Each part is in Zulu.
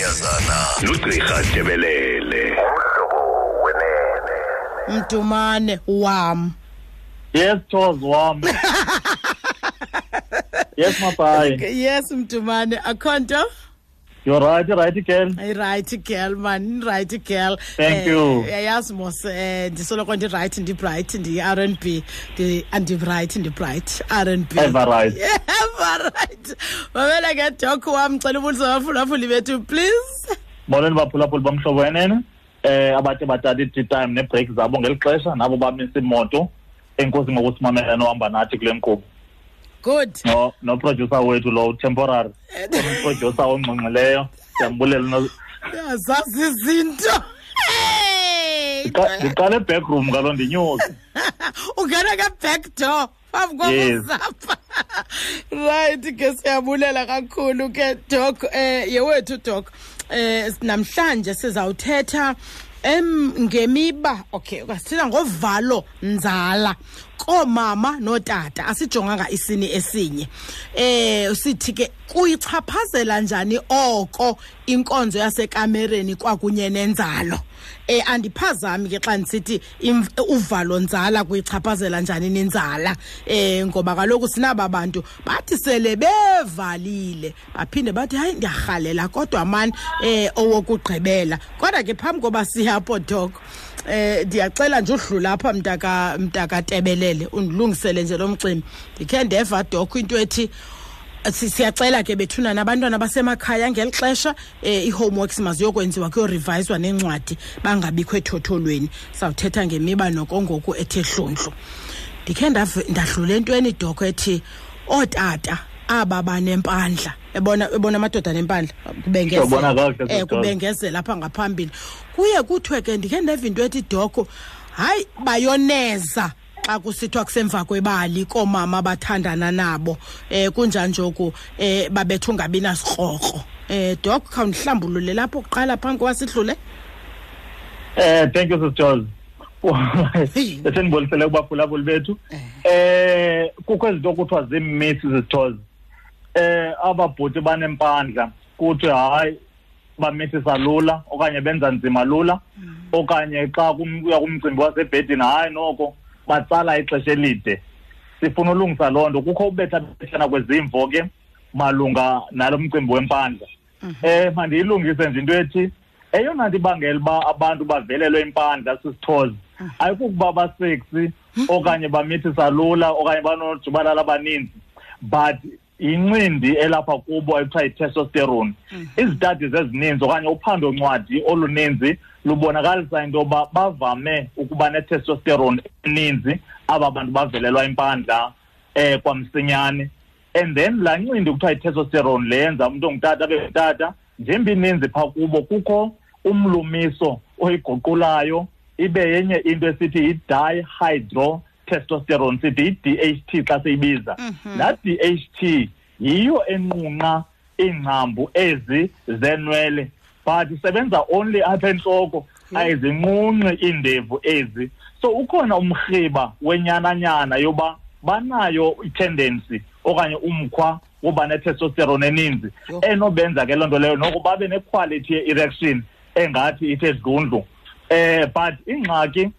uyazana nogqirha tebelele mdumane wam. Yes tos wam yes mabhayi yes mdumane akho nto You're right, right, Kel. Right, Kel, man, right, Kel. Thank uh, you. Eh, yes, most. mos. Eh, Ndisoloko ndi right, ndi bright, ndi R&B, ndi andi bright, ndi bright, R&B. Ever right. Ever right. Mamela ke doc wam cela ubuntu abaphulaphuli bethu please. Bonani baphulaphuli bomhlobo wenene. Eh abathe bathatha i time ne break zabo ngeli xesha nabo bamise imoto. Enkosi ngokusimamela nohamba nathi kule nkqubo. Good. No noproducer wethu lo temporary. Umproducer ongqongqileyo. Siyambulela no- yazazi izinto. Hey! Ndiqa- ndiqala ebackroom kalo ndinyuke ungena ke-back door phambi Yes. kokuzapha right ke siyabulela kakhulu ke dok eh yewethu dok eh namhlanje sizawuthetha em ngemiba. Okay sithetha ngovalo nzala. Koomama notata asijonganga isini esinye. Eh sithi ke kuyichaphazela njani oko inkonzo yasekamereni kwakunye nenzalo? Eh andiphazami ke xa ndisithi uvalo nzala kuyichaphazela njani ninzala? Eh ngoba kaloku sinaba bantu bathi sele bevalile baphinde bathi hayi ndiyarhalela kodwa mani eh owokugqibela. Kodwa ke phambi koba siyapho dok eh ndiyacela nje udlula apha mntaka mntaka tebelele undilungisele nje lo mcimbi. Ndikhe ndeva dok into ethi Si- siyacela ke bethuna nabantwana basemakhaya ngeli xesha eh i-homeworks maziyokwenziwa kuyorivayizwa nencwadi bangabikho ethotholweni. Sawuthetha ngemiba nokongoku ethe hlundlu ndikhe ndave- ndadlula entweni doko ethi ootata aba banempandla. Ebona ebona amadoda nempandla? Siyabona kakuhle, eh Sisi kubengezela apha ngaphambili. Kuye kuthiwe ke ndikhe ndeva into ethi doko hayi bayoneza xa kusithiwa kusemva kwebali koomama abathandana nabo eh kunjanjoku eh babethu ungabi nasikrokro eh dok khawundihlambulule lapho kuqala phambi koba sihlule Eh thank you Sisjoz. Hey. Besendibolisele kubaphulaphuli bethu. Eh kukho izinto kuthiwa zii-myths zithoz. Eh ababhuti banempandla kuthi hayi bamithisa lula okanye benza nzima lula. Okanye xa kuya kumcimbi wasebhedini hayi noko batsala ixesha elide. Sifuna ulungisa loo nto. Kukho ubethabethana kwezimvo ke malunga nalo mcimbi wempandla. Eh mandiyilungise nje into ethi eyona nto ibangela uba abantu bavelelwe impandla sisithozi ayikukuba baseksi okanye bamithisa lula okanye banojubalala abaninzi but yincindi elapha kubo ekuthiwa yi-testosterone izitadizi ezininzi okanye uphando-ncwadi oluninzi lubonakalisa into yoba bavame ukuba ne-testosterone eninzi aba bantu bavelelwa impandla eh kwamsinyane. And then laa ncindi kuthiwa yi-testosterone le yenza umntu ongutata abe ngutata njemba ininzi phaa kubo kukho umlumiso oyiguqulayo ibe yenye into esithi yi-dihydro testosterone sithi yi-DHT xa siyibiza. Laa DHT yiyo enqunqa iingcambu ezi zenwele but isebenza only apha entloko ayizinqunqi iindevu ezi. So ukhona umrhiba wenyananyana yoba banayo itendency okanye umkhwa woba netestosterone eninzi enobenza ke loo nto leyo noko babe nequality ye-erection engathi ithe dlundlu. Eh but ingxaki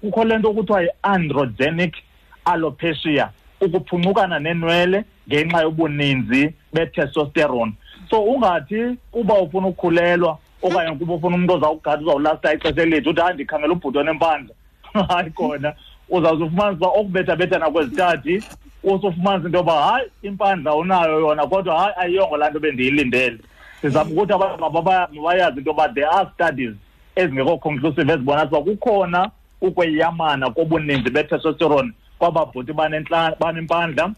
kukho le nto kuthiwa yi-androgenic alopecia ukuphunqukana nenwele ngenxa yobuninzi betestosterone. So ungathi kuba ufuna ukukhulelwa okanye kuba ufuna umntu ozawugada uzawulasta ixesha elide uthi hayi ndikhangela ubhuti onempandla. Hayi khona. Uzawuze ufumanisa uba okubethabethana kwezitadi usufumanisa into yoba hayi impandla unayo yona kodwa hayi ayiyongo laa nto bendiyilindele. Sizama ukuthi abantu mababa- mabayazi into yoba there are studies ezingekho conclusive ezibonisa uba kukhona ukweyamana kobuninzi betestosterone kwababhuti banentla- banempandla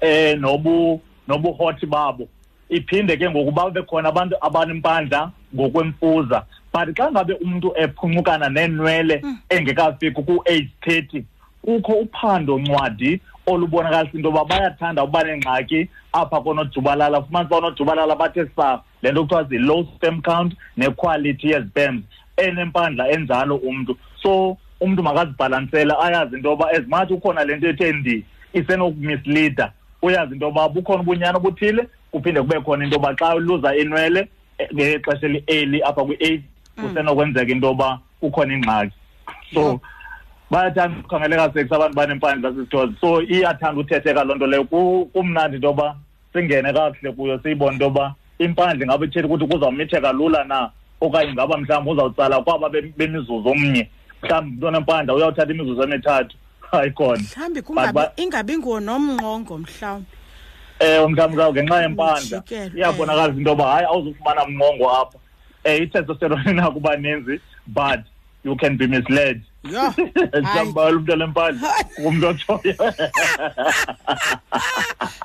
eh nobu nobuhot babo. Iphinde ke ngoku babe khona abantu abanempandla ngokwemfuza. But xa ngabe umuntu ephunqukana neenwele engekafiki ku-age thirty kukho uphando ncwadi olubonakalisa into yoba bayathanda uba nengxaki apha koonojubalala fumanisa oonojubalala bathe saa le nto kuthiwa zi-low sperm count nequality yezperms enempandla enzalo umntu. So umntu makazibhalansele ayazi into yoba ezimathi ukhona le nto ethe ndi isenokumislida. Uyazi into yoba bukhona ubunyani obuthile kuphinde kube khona into yoba xa uluza inwele eh, ngexesha eli-early apha kwi-eight kusenokwenzeka into yoba kukhona ingxaki. So bayathanda ukukhangeleka seksi abantu banempandla zizithozi so iyathanda uthetheka loo nto leyo. Ku- kumnandi into yoba singene kakuhle kuyo siyibone into yoba impandla ingaba ithetha ukuthi kuzawumitheka lula na okanye ngaba mhlawumbi uzawutsala kwaba be- bemizuzu omnye. Mhlawumbi umntu onempandla uyawuthatha imizuzu emithathu hayi khona. Mhlawumbi ingabi ngonomnqongo mhlawumbi um mhlawumbi kawo ngenxa yempandla iyabonakalisa into yoba hayi awuzufumana mnqongo apha. Um itestosterone inako uba ninzi but you can be misled. Yho hayi mhlawumbi umntu olempandla ngumntu otshoyo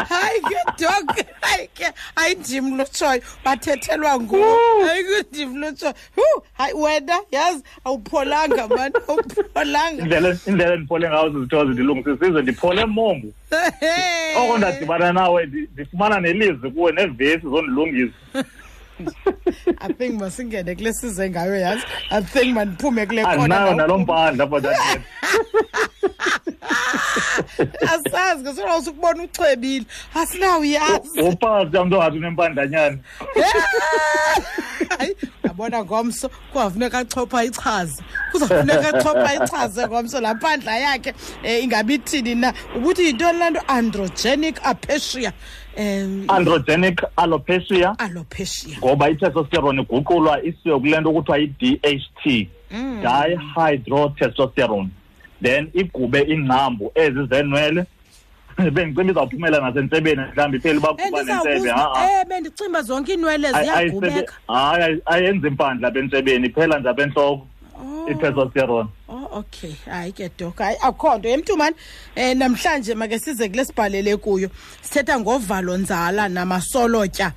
hayi ke dok hayi ke ayindim lutshoyo bathethelwa nguwo hayi kundim lutshoyo hu hayi wena yazi awupholanga mani awupholanga indlela indlela endiphole ngawo zizithozi ndilungisisize ndiphole mongo oko ndadibana nawe ndi- ndifumana nelizwi kuwe nevesi zondilungisa i think masingene kule size ngayo yazi? I think mandiphume kule andinayo kona nalo mpandla for that asazi ngesona usukubona uchebile asinawuyazi upasi umntu ongathi unempandanyana. Hayi yabona ngomso kungafuneka achopha ichaza kuzafuneka achopha ichaze ngomso laa mpandla yakhe um ingabi ithini na? Ukuthi yintoni laa nto? Androgenic apesia. Um androgenic alopecia? Alopecia. Ngoba itestosterone iguqulwa isiwe kule nto kuthiwa yi-DHT dihydrotestosterone. Then igube iingcambu ezi zenwele bendicimba izawuphumela nasentsebeni mhlawumbi iphele bakhupha nentsebe ha-a. Um bendicinga zonke iinwele ziyagubeka. hayi ay- ayenzi impandla bentsebeni iphela nje abentloko itestosterone. Oh okay. Hayi ke dok hayi akho nto. Yemntumane um namhlanje make size kule sibhalele kuyo sithetha ngovalo nzala namasolotya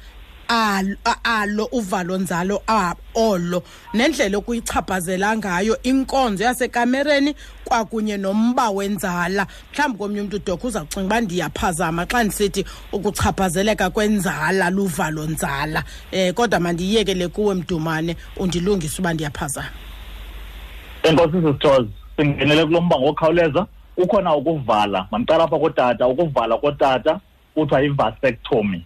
al- a- alo uvalo nzalo a- olo nendlela okuyichaphazela ngayo inkonzo yasekamereni kwakunye nomba wenzala. Mhlawumbi komnye umntu dok uzawucinga uba ndiyaphazama xa ndisithi ukuchaphazeleka kwenzala luvalo nzala um kodwa mandiyiyekele kuwe mdumane undilungise uba ndiyaphazama. Enkosi sisithozi singenele kulo mba ngokukhawuleza ukhona ukuvala mandiqala apha kotata ukuvala kotata kuthiwa yi-vasectomy.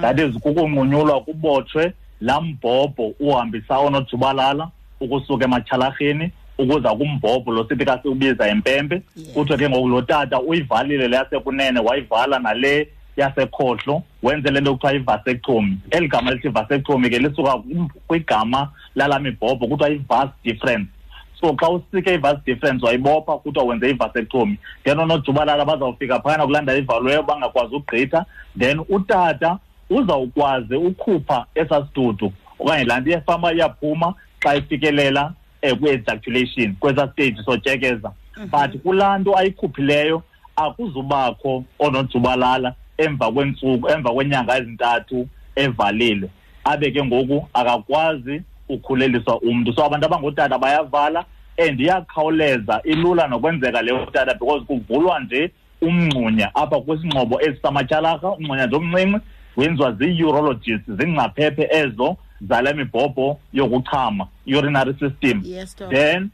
That is kukunqunyulwa kubotshwe laa mbhobho uhambisa onojubalala ukusuka ematyhalarheni ukuza kumbhobho lo sithi kasiwubiza impempe. Yeah. kuthiwe ke ngoku lo tata uyivalile le yasekunene wayivala nale yasekhohlo wenze le nto kuthiwa yi-vasectomy. Eli gama lithi vasectomy ke lisuka kwigama lala mibhobho kuthiwa yi-vas difference so xa usike i-vas difference wayibopha kuthiwa wenze i-vasectomy. Then oonojubalala bazawufika phayana kulaa ndawo ivaliweyo bangakwazi ugqitha then utata uzawukwazi ukhupha esaa sidudu okanye laa nto iyefama iyaphuma xa ifikelela um kwi-ejaculation kwesaa stage sotyekeza but kulaa nto ayikhuphileyo akuzubakho oonojubalala emva kweentsuku emva kweenyanga ezintathu evalile. Abe ke ngoku akakwazi ukhuleliswa umntu. So abantu abangootata bayavala and iyakhawuleza ilula nokwenzeka leyo tata because kuvulwa nje umngxunya apha kwisingxobo esi samatyhalarha umngxunya nje omncinci wenziwa zii-urologists zingcaphephe ezo zale mibhobho yokuchama urinary system. Yes, then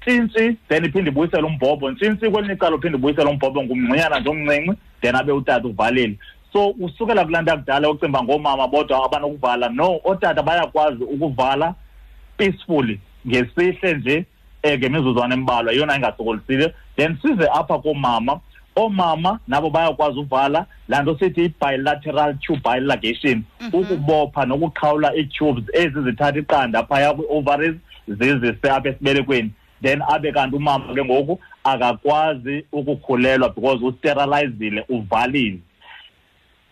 ntshintshi then iphinde ibuyisele umbhobho ntshintshi kwelinye icala uphinde ibuyisele umbhobho ngumngxunyana nje omncinci then abe utata uvalile. So usukela kulaa nto yakudala yokucimba ngoomama bodwa abanokuvala no ootata bayakwazi ukuvala peacefully ngesihle nje um ngemizuzwana embalwa. Yeyona ingasokolisile. Then size apha koomama oomama nabo bayakwazi uvala laa nto sithi i-bilateral tubile ligation ukubopha nokuqhawula ii-tubes ezi zithatha iqanda phaya kwi-ovaries zizise apha esibelekweni. Then abe kanti umama ke ngoku akakwazi ukukhulelwa because usterilizile uvalile.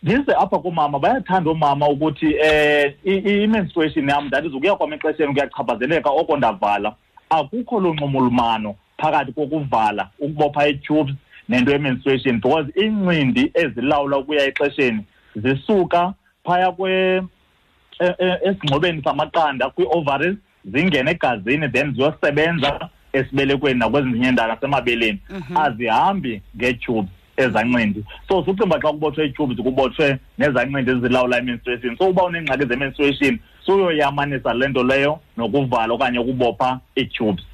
Ndize apha kumama bayathanda oomama ukuthi eh i- i-menstruation yam that is ukuya kwam exesheni kuyachaphazeleka oko ndavala. Akukho lunxumulumano phakathi kokuvala ukubopha ii-tubes nento ye-menstruation because iincindi ezilawula ukuya exesheni zisuka phaya kwe e- e- esingxobeni samaqanda kwii-ovaries zingene egazini then ziyosebenza esibelekweni nakwezinye indawo nasemabeleni. Azihambi ngeetubes ezancindi so sucimba xa kubotshwe ii-tubes kubotshwe nezancindi ezilawula i-menstruation. So uba uneengxaki ze-menstruation suyoyamanisa le nto leyo nokuvala okanye ukubopha ii-tubes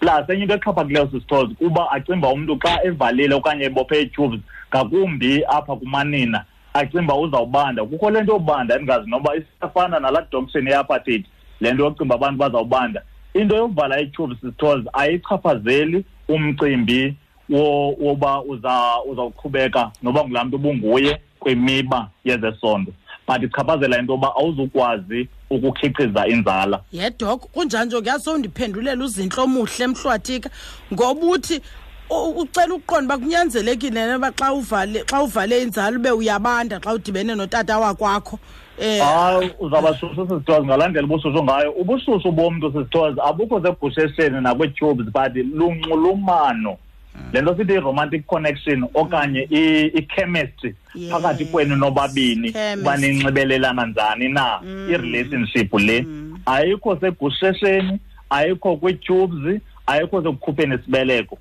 plus enye into exhaphakileyo sisithozi kuba acimba umntu xa evalile okanye ebophe ii-tubes ngakumbi apha kumanina acinga uba uzawubanda. Kukho le nto yobanda endingazi noba isafana nalaa doctrine ye-apartheid le nto yokucinga abantu bazawubanda. Into yokuvala i-tube stores ayichaphazeli umcimbi woba uzawuqhubeka noba ngulaa mntu ubunguye kwimiba yezesondo. But ichaphazela into yoba awuzukwazi ukukhiqiza inzala. Yedok kunjani nje? Kuyasondiphendulela uzintle omuhle emhlwathika ngoba uthi ucela ukuqonda uba kunyanzelekile noba xa uvale xa uvale inzala ube uyabanda xa udibene notata wakwakho eh. Hayi uzawuba shushu sisithozi ngalandela ubushushu ngayo. Ubushushu bomntu sisithozi abukho segushesheni nakwii-tubes but lunxulumano le nto sithi i-romantic connection okanye i-chemistry phakathi kwenu nobabini uba ninxibelelana njani na? Mm. i-relationship le mm. ayikho segushesheni ayikho kwii-tubes ayikho sekukhupheni isibeleko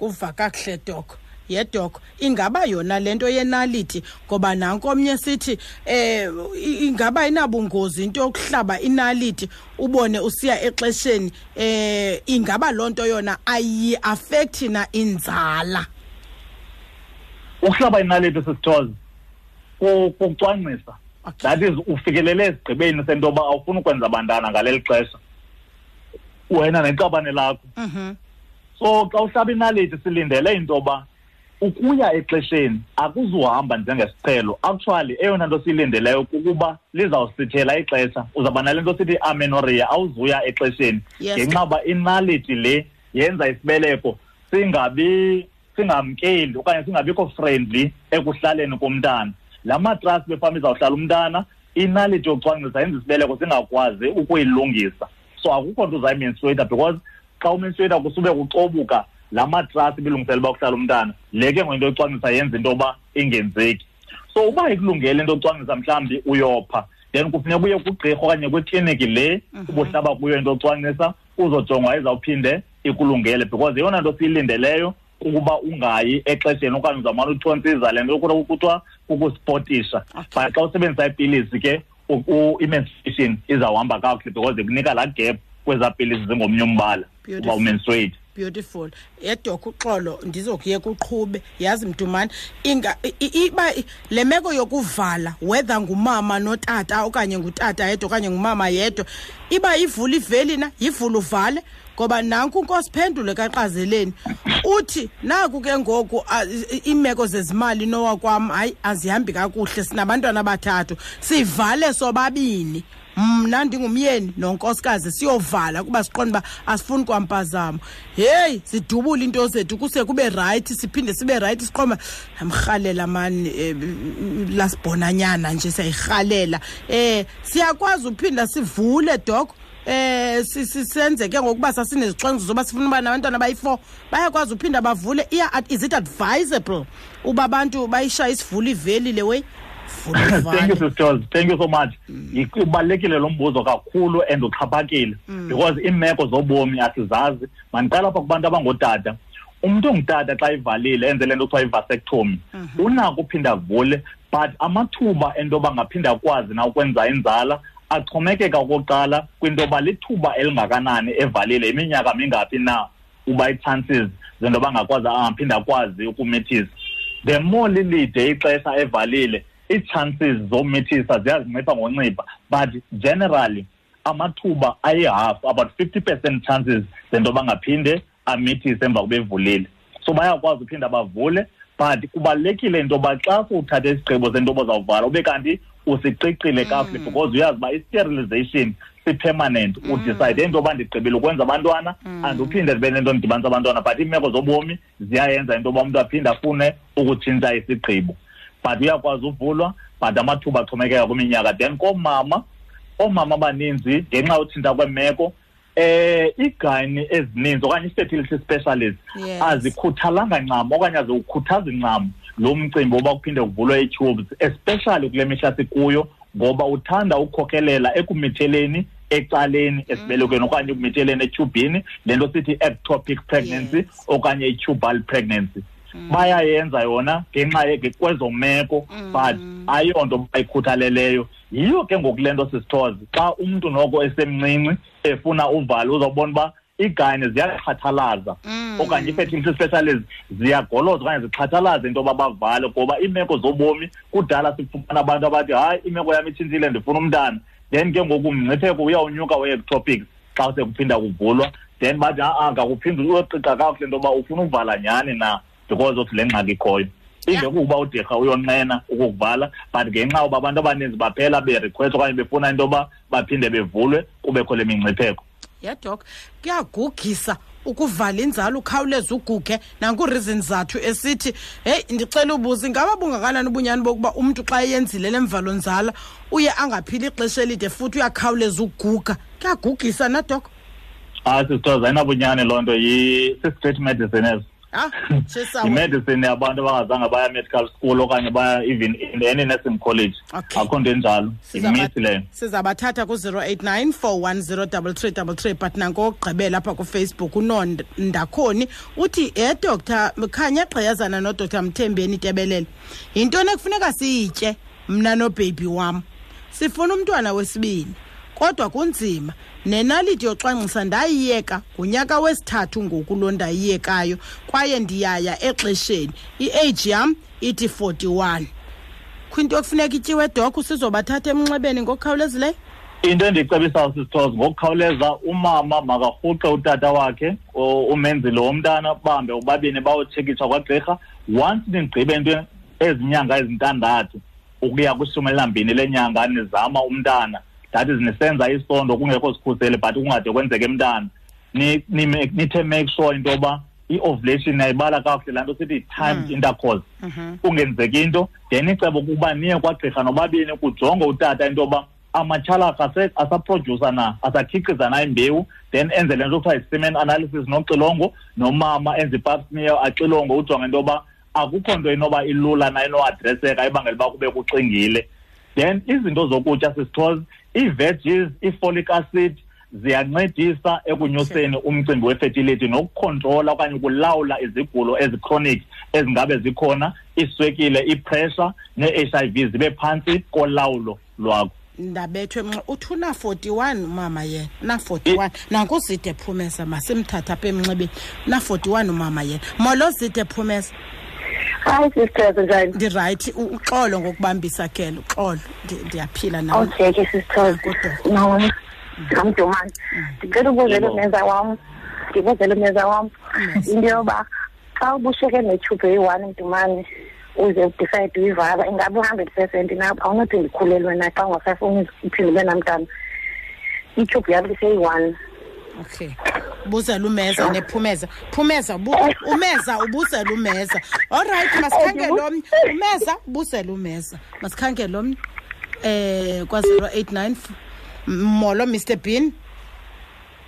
uva kakuhle doko yedoko. Ingaba yona le nto yenaliti ngoba nanko omnye sithi eh ingaba inabungozi into yokuhlaba inaliti ubone usiya exesheni eh ingaba loo nto yona ayiafekthi na inzala? Ukuhlaba inaliti sisithoze kucwangcisa. That is ufikelele esigqibeni sento yoba awufuni ukwenza bantana ngaleli xesha. Wena neqabane lakho. Mhm. So xa uhlaba inaliti silindele into yoba ukuya exesheni akuzuhamba njengesiqhelo. Actually eyona nto siyilindeleyo kukuba lizawusithela ixesha. Uzawuba nale nto sithi amenoria awuzuya exesheni ngenxa uba inaliti le yenza isibeleko singabi singamkeli okanye singabikho friendly ekuhlaleni komntana. La matrasi befama izawuhlala umntana inaliti yokucwangcisa yenza isibeleko singakwazi ukuyilungisa. So akukho nto uzayimenstruata because xa umenstruata kusube kucobuka la matrasi bilungisela uba kuhlala umntana le ke ngoyinto yocwangcisa yenza into yoba ingenzeki. So uba ikulungele into yocwangcisa mhlawumbi uyopha then kufuneka uye kugqirha okanye kwikliniki le mhm. ubuhlaba kuyo into yocwangcisa uzojongwa izawuphinde ikulungele. Because yeyona nto siyilindeleyo kukuba ungayi exesheni okanye uzawumane uthontsiza le nto yokuthi kuthiwa kukuspotisha but xa usebenzisa iipilisi ke i-menstruation izawuhamba kakuhle because ikunika laa gap kwezaa pilisi zingomnye umbala uba umenstruate beautiful. Yedokho uxolo ndizokuyeka uqhube yazi mdumane inga iba le meko yokuvala whether ngumama notata okanye ngutata yedwa okanye ngumama yedwa iba yivula iveli na? Yivula uvale? Ngoba nanku unkosi phendule kaqazeleni. Uthi naku ke ngoku iimeko zezimali nowakwam hayi azihambi kakuhle. Sinabantwana abathathu sivale sobabini. Mna ndingumyeni nonkosikazi siyovala kuba siqonda uba asifuni kwampazamo. Heyi zidubule into zethu kuse kube rayithi siphinde sibe rayithi siqonda amrhalela mani um lasibhonanyana nje siyayirhalela. Um siyakwazi uphinda sivule doko eh sisenze ke ngokuba sasinezixwenxiso zoba sifuna uba nabantwana bayi-four bayakwazi uphinda bavule iya is it advisable uba abantu bayishaye isivula iveli le way? Thank you sisters thank you so much. Ubalulekile lo mbuzo kakhulu and uxhaphakile mm. because iimeko zobomi asizazi. Mandiqala apha kubantu abangootata umntu ongutata xa ivalile enze le nto kuthiwa ivasectomy mhm. unako uphinda avule but amathuba ento yoba ngaphinda akwazi na ukwenza inzala axhomekeka okokuqala kwintoba lithuba elingakanani evalile iminyaka mingaphi na uba ii-chances zentoba ngakwazi angaphinde akwazi ukumithisa. The more lilide ixesha evalile ii-chances zomithisa ziyazincipha ngoncipha but generally amathuba ayihafu about fifty percent chances zento yoba ngaphinde amithise emva kuba evulile. So bayakwazi uphinda bavule but kubalulekile into yoba xa sowuthathe isigqibo sento yoba uzawuvala ube kanti usiqiqile kakuhle mm. because uyazi uba i-sterilization si-permanent mm. udicide into yoba ndigqibile ukwenza abantwana mm. andiphinde ndibe nento ndidibanisa abantwana but iimeko zobomi ziyayenza into yoba umntu aphinde afune ukutshintsha isigqibo but uyakwazi uvulwa but amathuba axhomekeka kwiminyaka then koomama oomama abaninzi ngenxa yotshintsha kwemeko eh igayini ezininzi okanye i-fertility specialist yes. azikhuthalanga ncam okanye aziwukhuthazi ncam lo mcimbi woba kuphinde kuvulwe ii-tubes especially kule mihla sikuyo ngoba uthanda ukukhokelela ekumitheleni ecaleni esibelekweni mm. okanye ekumitheleni etubini le nto sithi ectopic pregnancy yes. okanye i-tubal pregnancy Mm. bayayenza yona ngenxa kwezomeko mm. but ayonto bayikhuthaleleyo yiyo ke ngoku le nto sisithozi xa umntu noko esemncinci efuna uvalo uzawubona uba iigayine ziyaqhathalaza Mm. okanye i-fertility specialist ziyagoloza okanye zixhathalaze into yoba bavale ngoba iimeko zobomi kudala sifumana abantu abathi hayi imeko yam itshintshile ndifuna umntana. Then ke ngoku umngcipheko uyawunyuka we-ectopics xa sekuphinda kuvulwa. Then bathi a-a ngakuphinde uyoqiqa kakuhle into yoba ufuna uvala nyhani na because of le ngxaki ikhoyo. Ingekukuba udirha uyonqena ukukuvala but ngenxa yoba abantu abaninzi baphela berequest okanye befuna into yoba baphinde bevulwe kubekho le mingcipheko. Yedok kuyagugisa ukuvala inzala ukhawuleze uguge nankureason zathu esithi heyi ndicela ubuza ingaba bungakanani ubunyani bokuba umntu xa eyenzile le mvalo nzala uye angaphili ixesha elide futhi uyakhawuleza uguga? Kuyagugisa nadok hayi sisithoza ayinabunyani loo nto. Yi- si-street medicine ezo ha shesawo yimedicine yabantu abangazange baya medical school okanye baya even in any nursing college. Okay. akho nto enjalo. Yimithi leyo sizabathatha ku-089 410 but nankookugqibela apha kufacebook. Unondakhoni uthi he doctor khanye gqeyazana nodr mthembeni tebelele yintoni ekufuneka siyitye mna nobhebhi wam? Sifuna umntwana wesibini kodwa kunzima. Nenaliti yocwangcisa ndayiyeka ngunyaka wesithathu ngoku lo ndayiyekayo kwaye ndiyaya exesheni. I-age yam ithi 41 kwinto ekufuneka ityiwe edokho sizobathatha emnxebeni ngokukhawulezileyo into endiyicebisayo sisithoza ngokukhawuleza umama makarhuqe utata wakhe o- umenzile womntana bahambe ubabini bayotshekisha kwagqirha. Once nigqibe into ezinyanga ezintandathu ukuya kwishumi elinambini lenyanga nizama umntana. Is nisenza isondo kungekho sikhuseli but kungade kwenzeke mntana ni- ni- nithe make sure into yoba i-ovulation niyayibala kakuhle laa nto sithi timed intercourse. Kungenzeki into. Then icebo kukuba niye kwagqirha nobabini kujonge utata into yoba amatyhalarha ase- na asakhiqiza na imbewu. Then enze le nto kuthiwa yi-semen analysis noxilongo nomama enze ipap smear axilongo ujonge into yoba akukho nto inoba ilula na inoadreseka ibangela uba kube kuxingile. Then izinto zokutya sisithoza ii-veggies i-folic acid ziyancedisa ekunyuseni umcimbi wefertility nokukhontrola okanye ukulawula izigulo ezichronic ezingabe zikhona iswekile ipressure nee-h i v zibe phantsi kolawulo lwakho. Ndabethwe mnxa uthi una-41 umama yena na-41 nanku zide phumeza masimthatha apha emnxebeni. Na-41 umama yena. Molo zide phumeza. Hayi sisters njani? ndirayithi u- uxolo ngokubambisa kele uxolo Ndi- ndiyaphila nawe Okay ke sisters. Kodwa. No. Ngamdumani. Ngicela ukuzela umenza wami. Ngibuzela umenza wami. Into yoba xa ubusheke netube eyi-one mdumane uze udecide uyivala ingabe u-hundred percent napha awunothi ndikhulelwe na xa ungasafuni uphinde ube namntana itube yami iseyi-one okay. Ubuzela umeza nephumeza. Phumeza umeza ubuzela umeza. Allright masikhangele omnye. Umeza ubuzela umeza. Masikhangele omnye. Eh kwa-089 molo mr bean.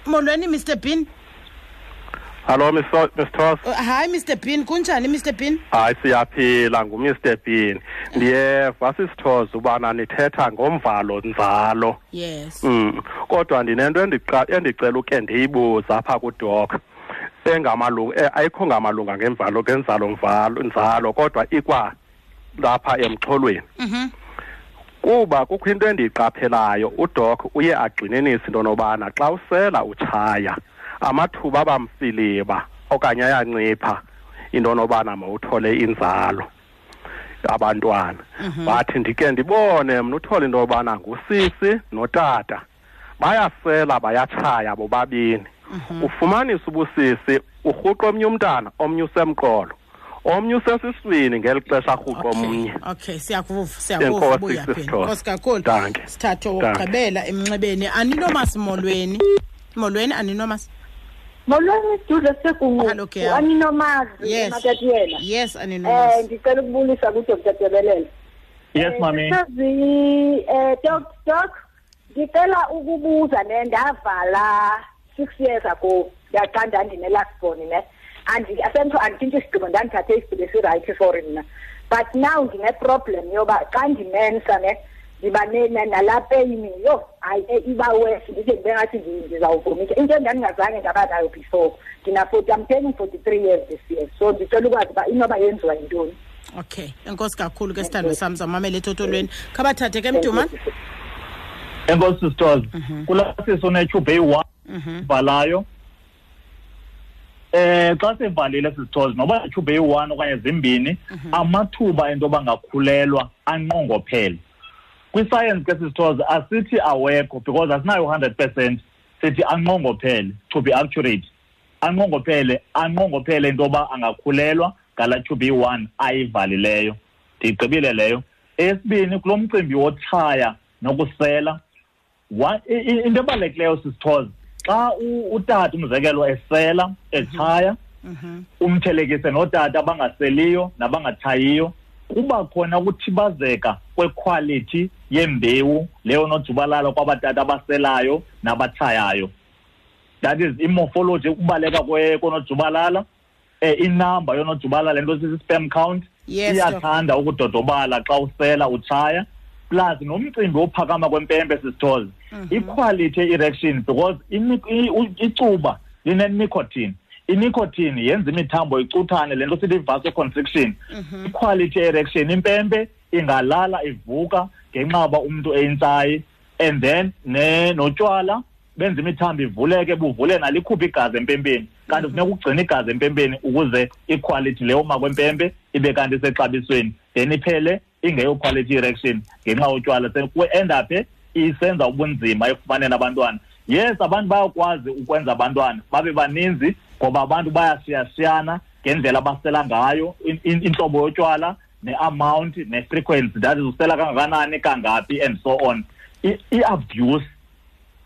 Molweni mr bean. So- Miss Toss. Uh, hayi mr bean kunjani mr bean Hayi siyaphila nguMr Bean. Ndiyeva sisithoza ubana nithetha ngomvalo nzalo. yes Mm. Kodwa ndinento endicela uke ndiyibuza apha kudoc. Engamalunga eh, ayikho ngamalunga ngemvalo ngenzalo mvalo nzalo kodwa ikwa lapha emxholweni. Mhm. Kuba kukho into endiyiqaphelayo udoc uye agxininise into nobana xa usela utshaya amathuba abamsiliba okanye ayancipha into nobana mawuthole inzalo abantwana. Bathi ndike ndibone mna uthole into yobana ngusisi notata bayasela bayatshaya bobabini. Ufumanisa ubusisi urhuqa omnye umntana omnye usemqolo omnye usesiswini ngeli xesha arhuqa omnye. okay siyakuva siyakuva Enkosi, buyaphela sisithola. nkosi kakhulu. Sithathe wokugqibela emnxebeni. Aninomasi molweni? Molweni aninomasi molweni siduze sekunqu Hello, girl. aninomazi yes. emakatiyela yes um aninomasi ndicela ukubulisa kudr debelela yes mami. Sazi um doc doc ndicela ukubuza ne ndavala six years ago yaxa ndandine-last born ne. Andi- asento anditshintshe isigqibo ndandithathe isigqibo esirayithi for mna but now ndine-problem yoba xa ndimensa ne ndiba ne- na- nalaa peyini yho hayi e- iba wesi ndide ndibe ngathi ndi- ndizawuvomita into endandingazange ndaba nayo before ndina-forty i'm turning forty three years this year. So ndicela ukwazi uba inoba yenziwa yintoni. Okay. Enkosi kakhulu ke sithando sam zamamela etotolweni khabathathe ke mdumane enkosi sisithoza kulaa sisi unetyhubhe eyi-one ivalayo eh xa sevalile sisithozi noba ithuba eyi-one okanye zimbini amathuba ento yoba ngakhulelwa anqongophele. Kwisayensi ke sisithozi asithi awekho because asinayo hundred percent. Sithi anqongophele to be accurate. Anqongophele anqongophele into yoba angakhulelwa ngalaa thuba iyi-one ayivalileyo. Ndiyigqibile leyo. Esibini kulo mcimbi wotshaya nokusela into ebalulekileyo sisithoze xa utata umzekelo esela etshaya umthelekise nootata abangaseliyo nabangatshayiyo kuba khona ukuthibazeka kwequality yembewu leyo nojubalala kwabatata abaselayo nabatshayayo. That is imorphology ukubaleka kwe- konojubalala um inamba yonojubalala into sisi-spam count Yes, iyathanda ukudodobala xa usela utshaya plus nomcimbi wophakama kwempempe sisithoze. Iquality ye-erection because imi- i- u- icuba linenicotine inicotine yenza imithambo icuthane le nto sithi i-vasoconstriction iquality ye-erection impempe ingalala ivuka ngenxa yoba umntu eyintsayi. And then ne notywala benza imithambo ivuleke buvule nalikhuphe igazi empempeni. Kanti funeka ugcina igazi empempeni ukuze iquality leyo uma kwempempe ibe kanti isexabisweni. Then iphele ingeyo quality erection ngenxa yotywala endaphe isenza ubunzima ekufumaneni abantwana. Yes abantu bayakwazi ukwenza abantwana babe baninzi ngoba abantu bayashiyashiyana ngendlela abasela ngayo in- in- intlobo yotywala ne-amount ne-frequency that is usela kangakanani kangaphi and so on. I-abuse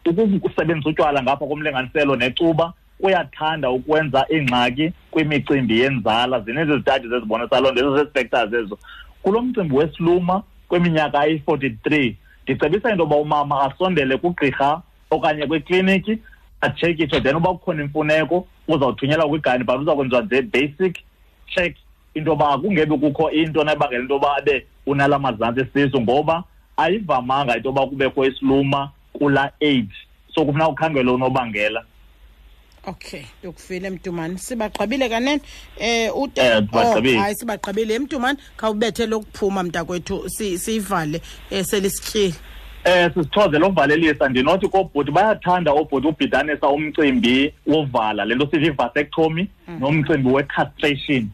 ukusebenzisa utywala ngapha komlinganiselo necuba kuyathanda ukwenza iingxaki kwimicimbi yenzala zininzi izitadi zezibonisa loo nto ezo zezi-factors ezo. Kulo mcimbi wesiluma kweminyaka eyi-forty-three ndicebisa into yoba umama asondele kugqirha okanye kwikliniki atshekishe then uba kukhona imfuneko uzawuthunyelwa kwigani but uza kwenziwa nje basic check into yoba akungebi kukho into nebangela into yoba abe unala mazantsi esisu ngoba ayivamanga into yoba kubekho isiluma kulaa age. So kufuneka ukhangelwe unobangela. Okay ndikuvile mtumane sibagqabile kanene? Eh ude Eh, sibagqibile. Oh, hayi sibagqabile mtumane khawubethe lokuphuma mntakwethu si- siyivale um selisityile eh sisithoze lokuvalelisa ndinothi koobhuti bayathanda oobhuti ubhidanisa umcimbi wovala le nto sithi i-vasectomy nomcimbi we-castration.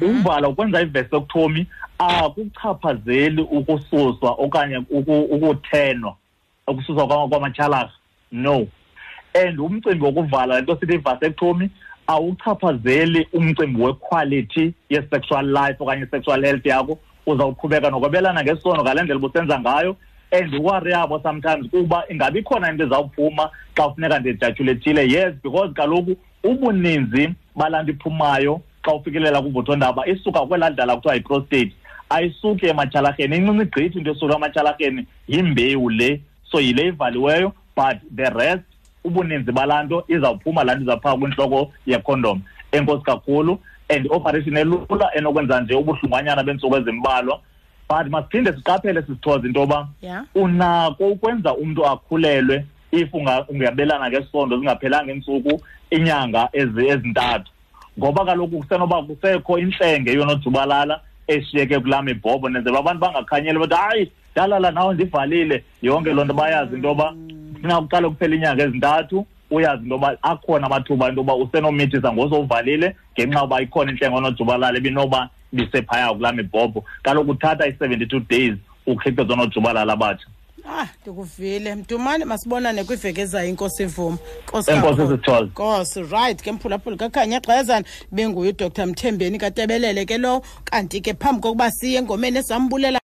Uvala ukwenza i-vasectomy akuchaphazeli ukususwa okanye uku- ukuthenwa ukususwa kwama- kwamatyhalarha no. And umcimbi wokuvala le nto sithi i-vasectomy awuchaphazeli umcimbi wequality ye-sexual life okanye i-sexual health yakho. Uzawuqhubeka nokwabelana ngesono ngale ndlela ubusenza ngayo and iwari yabo sometimes kuba ingabi khona into ezawuphuma xa kufuneka ndijatyulethile yes because kaloku ubuninzi balaa nto iphumayo xa ufikelela kuvuthondaba isuka kwelaa dlala kuthiwa yi-prostate ayisuki ematyhalarheni incinci gqithi into esuka ematyhalarheni yimbewu le so yile ivaliweyo but the rest ubuninzi balaa nto izawuphuma laa nto izawuphaa kwintloko yekhondom enkosi kakhulu and i-operation elula enokwenza nje ubuhlungwanyana beentsuku ezimbalwa but masiphinde siqaphele sisithoze into yoba ya. unako ukwenza umntu akhulelwe if unga- ungabelana ngesondo zingaphelanga iintsuku inyanga ezi- ezintathu. Ngoba kaloku kusenoba kusekho intlenge yonojubalala eshiyeke kulaa mibhobho nenzela abantu bangakhanyeli bathi hayi ndalala nawe ndivalile. Yonke loo nto bayazi into yoba funeka kuqale kuphela iinyanga ezintathu uyazi into yoba akhona amathuba into yoba usenomithisa ngosowuvalile ngenxa yoba ikhona intlenge onojubalala ebinoba ibisephaya kulaa mibhobho. Kaloku uthatha i-seventy-two days ukhiqiza oonojubalala abatsha ah ndikuvile. Mntumane masibonane kwiveki ezayo inkosi ivuma Nkosi right ke mphulaphula kakhanya xhayazana benguye udr. Mthembeni katebelele ke lowo kanti ke phambi kokuba siye engomeni esambulela